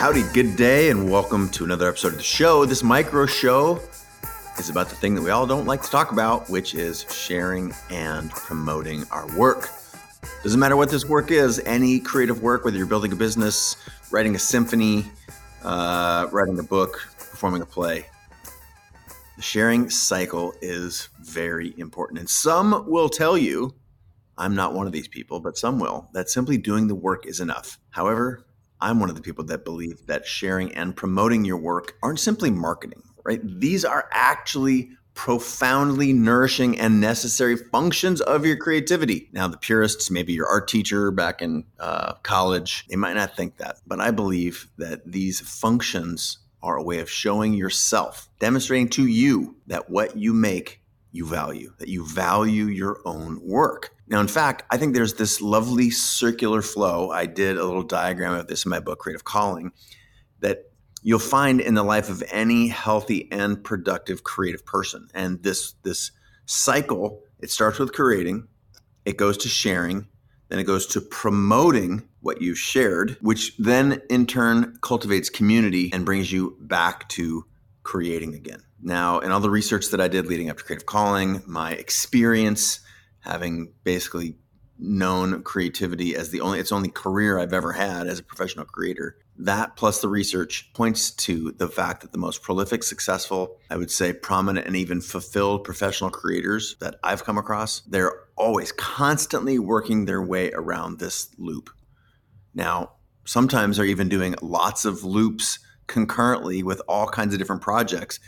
Howdy, good day, and welcome to another episode of the show. This micro show is about the thing that we all don't like to talk about, which is sharing and promoting our work. Doesn't matter what this work is, any creative work, whether you're building a business, writing a symphony, uh, writing a book, performing a play, the sharing cycle is very important. And some will tell you, I'm not one of these people, but some will, that simply doing the work is enough. However, I'm one of the people that believe that sharing and promoting your work aren't simply marketing, right? These are actually profoundly nourishing and necessary functions of your creativity. Now, the purists, maybe your art teacher back in uh, college, they might not think that, but I believe that these functions are a way of showing yourself, demonstrating to you that what you make you value, that you value your own work. Now, in fact, I think there's this lovely circular flow. I did a little diagram of this in my book, Creative Calling, that you'll find in the life of any healthy and productive creative person. And this this cycle, it starts with creating, it goes to sharing, then it goes to promoting what you've shared, which then in turn cultivates community and brings you back to creating again. Now, in all the research that I did leading up to Creative Calling, my experience having basically known creativity as the only its only career I've ever had as a professional creator. That plus the research points to the fact that the most prolific, successful, I would say prominent and even fulfilled professional creators that I've come across, they're always constantly working their way around this loop. Now, sometimes they're even doing lots of loops concurrently with all kinds of different projects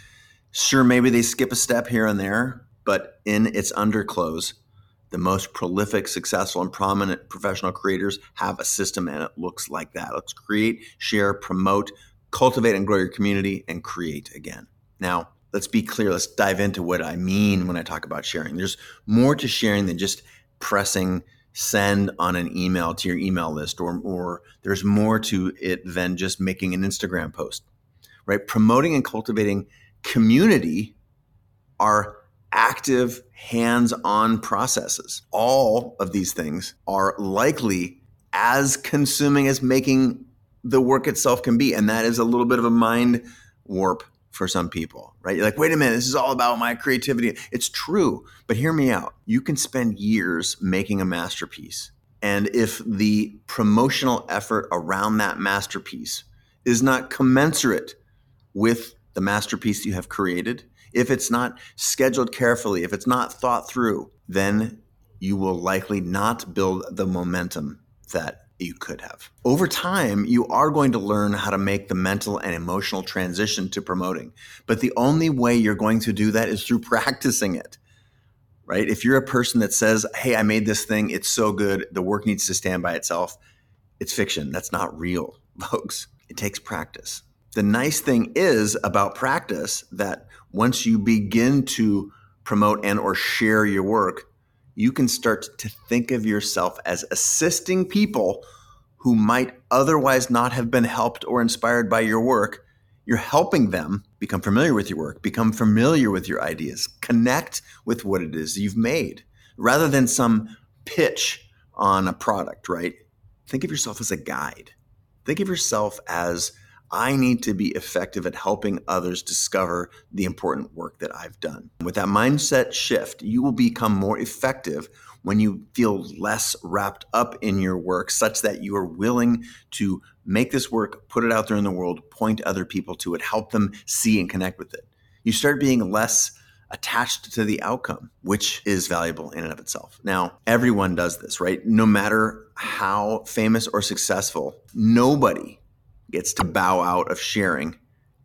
Sure, maybe they skip a step here and there, but in its underclose, the most prolific, successful, and prominent professional creators have a system and it looks like that. Let's create, share, promote, cultivate, and grow your community and create again. Now, let's be clear. Let's dive into what I mean when I talk about sharing. There's more to sharing than just pressing send on an email to your email list, or, or there's more to it than just making an Instagram post, right? Promoting and cultivating community are active, hands on processes. All of these things are likely as consuming as making the work itself can be. And that is a little bit of a mind warp for some people, right? You're like, wait a minute, this is all about my creativity. It's true, but hear me out. You can spend years making a masterpiece. And if the promotional effort around that masterpiece is not commensurate with the masterpiece you have created, if it's not scheduled carefully, if it's not thought through, then you will likely not build the momentum that you could have. Over time, you are going to learn how to make the mental and emotional transition to promoting. But the only way you're going to do that is through practicing it. Right? If you're a person that says, "Hey, I made this thing, it's so good, the work needs to stand by itself." It's fiction. That's not real, folks. It takes practice the nice thing is about practice that once you begin to promote and or share your work you can start to think of yourself as assisting people who might otherwise not have been helped or inspired by your work. You're helping them become familiar with your work become familiar with your ideas connect with what it is you've made rather than some pitch on a product right? Think of yourself as a guide. Think of yourself as I need to be effective at helping others discover the important work that I've done. With that mindset shift, you will become more effective when you feel less wrapped up in your work, such that you are willing to make this work, put it out there in the world, point other people to it, help them see and connect with it. You start being less attached to the outcome, which is valuable in and of itself. Now, everyone does this, right? No matter how famous or successful, nobody gets to bow out of sharing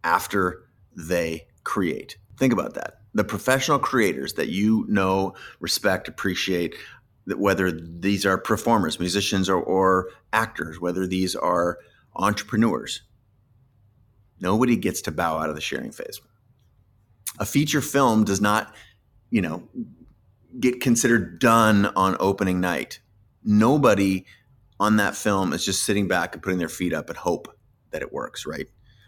after they create. Think about that. The professional creators that you know, respect, appreciate, whether these are performers, musicians, or, or actors, whether these are entrepreneurs, nobody gets to bow out of the sharing phase. A feature film does not, you know, get considered done on opening night. Nobody on that film is just sitting back and putting their feet up and hope that it works, right?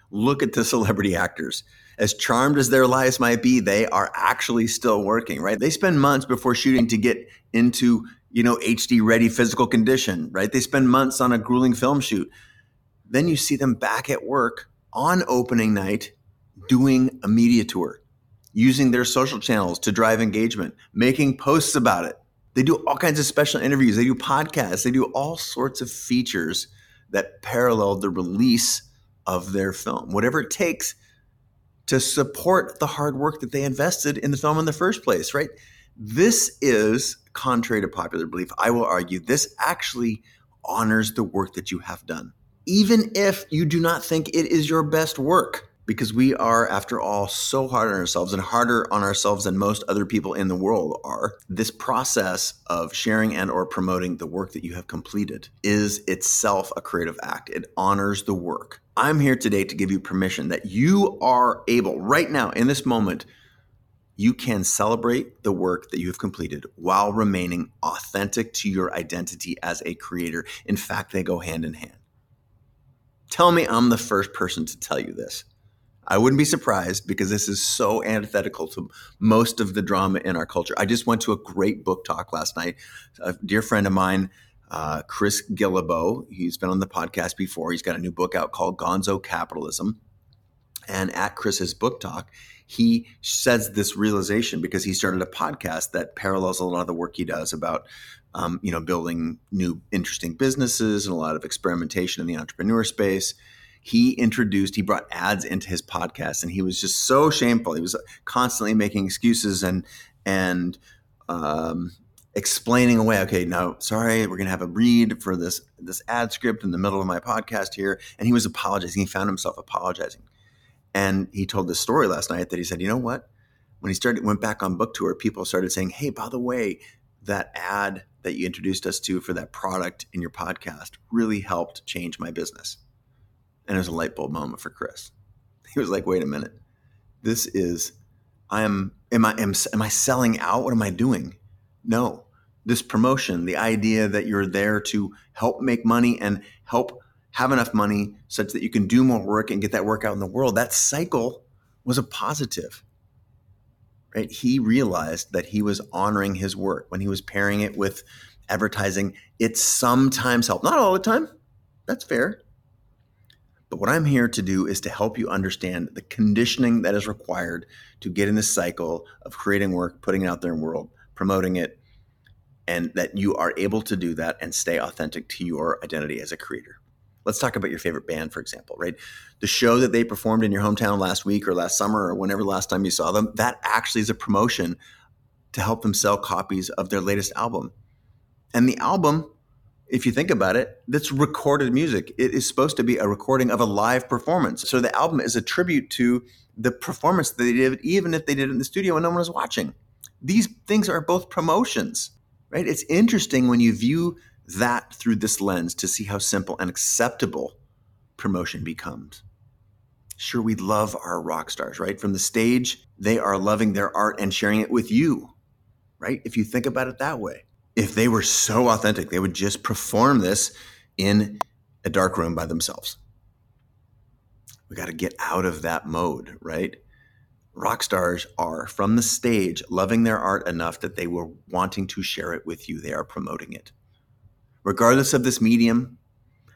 Look at the celebrity actors. As charmed as their lives might be, they are actually still working, right? They spend months before shooting to get into, you know, HD ready physical condition, right? They spend months on a grueling film shoot. then you see them back at work on opening night doing a media tour, using their social channels to drive engagement, making posts about it. They do all kinds of special interviews, they do podcasts, they do all sorts of features that paralleled the release of their film, whatever it takes to support the hard work that they invested in the film in the first place, right? This is contrary to popular belief. I will argue this actually honors the work that you have done, even if you do not think it is your best work because we are, after all, so hard on ourselves and harder on ourselves than most other people in the world are. This process of sharing and or promoting the work that you have completed is itself a creative act. It honors the work. I'm here today to give you permission that you are able right now in this moment you can celebrate the work that you have completed while remaining authentic to your identity as a creator. In fact, they go hand in hand. Tell me I'm the first person to tell you this. I wouldn't be surprised because this is so antithetical to most of the drama in our culture. I just went to a great book talk last night. A dear friend of mine, uh, Chris Guillebeau, he's been on the podcast before. He's got a new book out called Gonzo Capitalism. And at Chris's book talk, he says this realization because he started a podcast that parallels a lot of the work he does about um, you know building new interesting businesses and a lot of experimentation in the entrepreneur space he introduced he brought ads into his podcast and he was just so shameful. He was constantly making excuses and and um, explaining away okay no sorry we're going to have a read for this this ad script in the middle of my podcast here and he was apologizing. He found himself apologizing. And he told this story last night that he said you know what? When he started went back on book tour people started saying hey by the way that ad that you introduced us to for that product in your podcast really helped change my business and it was a light bulb moment for Chris. He was like, wait a minute. This is I am am I am, am I selling out? What am I doing? No. This promotion, the idea that you're there to help make money and help have enough money such that you can do more work and get that work out in the world, that cycle was a positive. Right? He realized that he was honoring his work when he was pairing it with advertising. It sometimes helped, not all the time. That's fair. But what I'm here to do is to help you understand the conditioning that is required to get in this cycle of creating work, putting it out there in the world, promoting it, and that you are able to do that and stay authentic to your identity as a creator. Let's talk about your favorite band, for example, right? The show that they performed in your hometown last week or last summer or whenever last time you saw them, that actually is a promotion to help them sell copies of their latest album. And the album if you think about it, that's recorded music. It is supposed to be a recording of a live performance. So the album is a tribute to the performance that they did, even if they did it in the studio and no one was watching. These things are both promotions, right? It's interesting when you view that through this lens to see how simple and acceptable promotion becomes. Sure, we love our rock stars, right? From the stage, they are loving their art and sharing it with you, right? If you think about it that way if they were so authentic, they would just perform this in a dark room by themselves. We got to get out of that mode, right? Rock stars are from the stage loving their art enough that they were wanting to share it with you. They are promoting it. Regardless of this medium,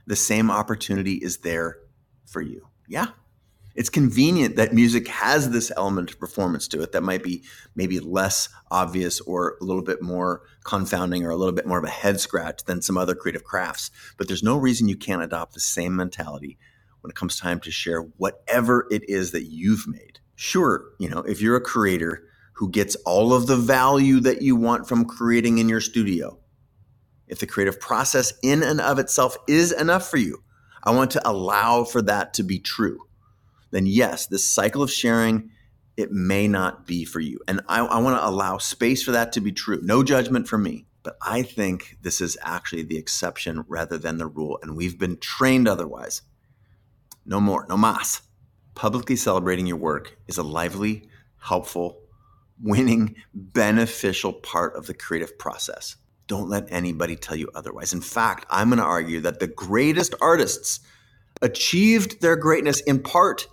the same opportunity is there for you. Yeah, it's convenient that music has this element of performance to it that might be maybe less obvious or a little bit more confounding or a little bit more of a head scratch than some other creative crafts. But there's no reason you can't adopt the same mentality when it comes time to share whatever it is that you've made. Sure, you know, if you're a creator who gets all of the value that you want from creating in your studio, if the creative process in and of itself is enough for you, I want to allow for that to be true then yes, this cycle of sharing, it may not be for you. And I, I want to allow space for that to be true. No judgment from me. But I think this is actually the exception rather than the rule. And we've been trained otherwise. No more, no mas. Publicly celebrating your work is a lively, helpful, winning, beneficial part of the creative process. Don't let anybody tell you otherwise. In fact, I'm going to argue that the greatest artists achieved their greatness in part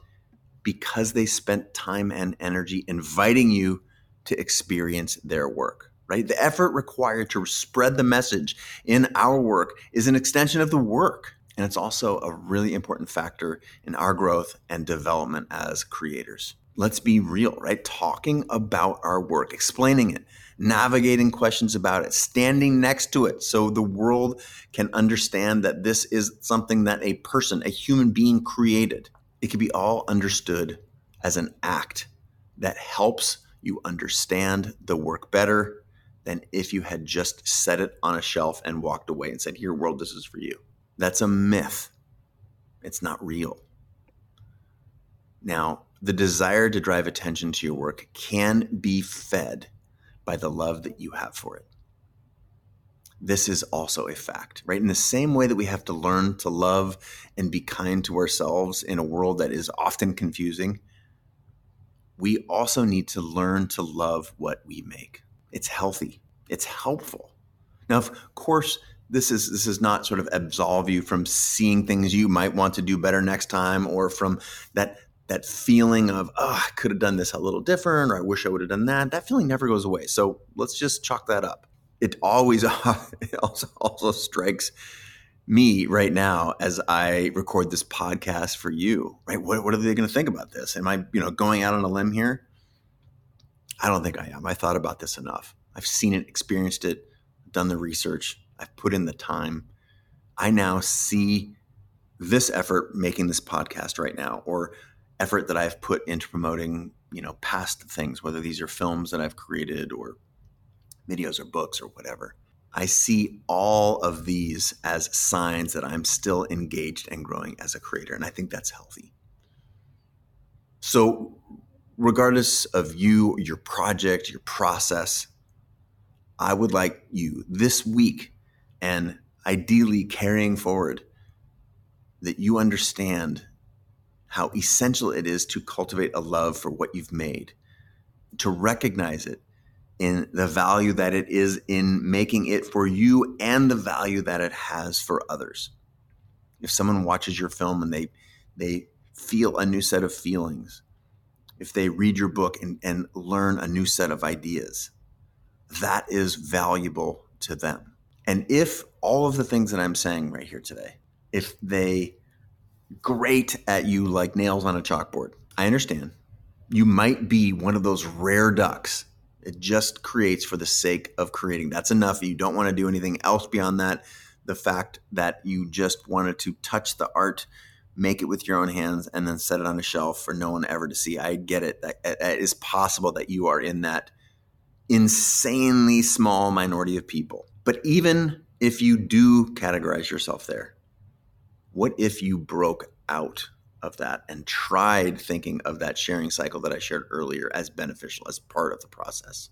because they spent time and energy inviting you to experience their work, right? The effort required to spread the message in our work is an extension of the work. And it's also a really important factor in our growth and development as creators. Let's be real, right? Talking about our work, explaining it, navigating questions about it, standing next to it so the world can understand that this is something that a person, a human being created. It can be all understood as an act that helps you understand the work better than if you had just set it on a shelf and walked away and said, Here, world, this is for you. That's a myth. It's not real. Now, the desire to drive attention to your work can be fed by the love that you have for it. This is also a fact, right? In the same way that we have to learn to love and be kind to ourselves in a world that is often confusing, we also need to learn to love what we make. It's healthy, it's helpful. Now, of course, this is this is not sort of absolve you from seeing things you might want to do better next time or from that that feeling of oh i could have done this a little different or i wish i would have done that that feeling never goes away so let's just chalk that up it always it also also strikes me right now as i record this podcast for you right? What, what are they going to think about this? Am i you know going out on a limb here? I don't think i am. I thought about this enough. I've seen it experienced it done the research. I've put in the time. I now see this effort making this podcast right now or effort that I've put into promoting, you know, past things, whether these are films that I've created or videos or books or whatever. I see all of these as signs that I'm still engaged and growing as a creator. And I think that's healthy. So, regardless of you, your project, your process, I would like you this week and ideally carrying forward that you understand how essential it is to cultivate a love for what you've made, to recognize it in the value that it is in making it for you and the value that it has for others. If someone watches your film and they they feel a new set of feelings, if they read your book and, and learn a new set of ideas, that is valuable to them. And if all of the things that I'm saying right here today, if they grate at you like nails on a chalkboard. I understand. You might be one of those rare ducks. It just creates for the sake of creating. That's enough. You don't want to do anything else beyond that. The fact that you just wanted to touch the art, make it with your own hands, and then set it on a shelf for no one ever to see. I get it. It is possible that you are in that insanely small minority of people. But even if you do categorize yourself there, what if you broke out of that and tried thinking of that sharing cycle that I shared earlier as beneficial, as part of the process?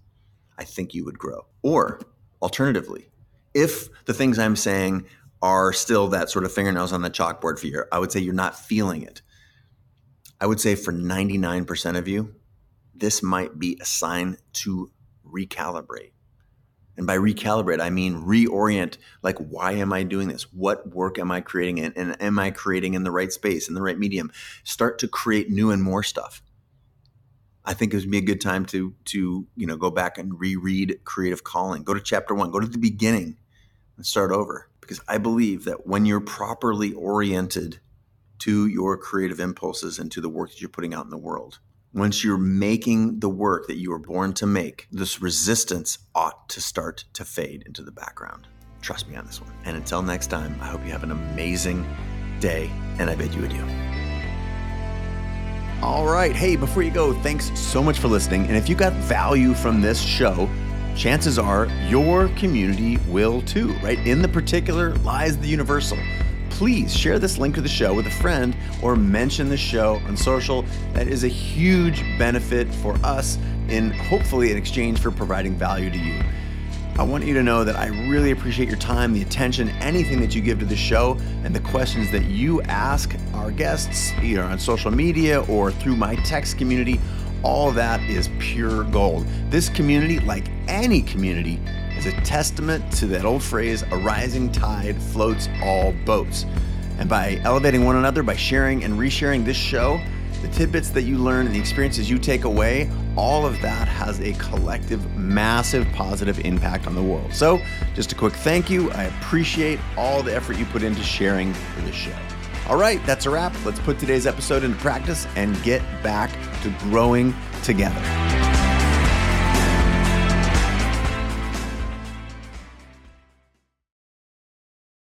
I think you would grow. Or alternatively, if the things I'm saying are still that sort of fingernails on the chalkboard for you, I would say you're not feeling it. I would say for 99% of you, this might be a sign to recalibrate. And by recalibrate, I mean reorient like, why am I doing this? What work am I creating? And, and am I creating in the right space, in the right medium? Start to create new and more stuff. I think it would be a good time to to you know go back and reread Creative Calling. Go to chapter one. Go to the beginning and start over. Because I believe that when you're properly oriented to your creative impulses and to the work that you're putting out in the world, once you're making the work that you were born to make, this resistance ought to start to fade into the background. Trust me on this one. And until next time, I hope you have an amazing day, and I bid you adieu. All right. Hey, before you go, thanks so much for listening. And if you got value from this show, chances are your community will too, right? In the particular lies the universal please share this link to the show with a friend or mention the show on social. That is a huge benefit for us in hopefully in exchange for providing value to you. I want you to know that I really appreciate your time, the attention, anything that you give to the show, and the questions that you ask our guests, either on social media or through my text community. All that is pure gold. This community, like any community, is a testament to that old phrase, a rising tide floats all boats. And by elevating one another, by sharing and resharing this show, the tidbits that you learn and the experiences you take away, all of that has a collective, massive positive impact on the world. So, just a quick thank you. I appreciate all the effort you put into sharing this show. All right, that's a wrap. Let's put today's episode into practice and get back to growing together.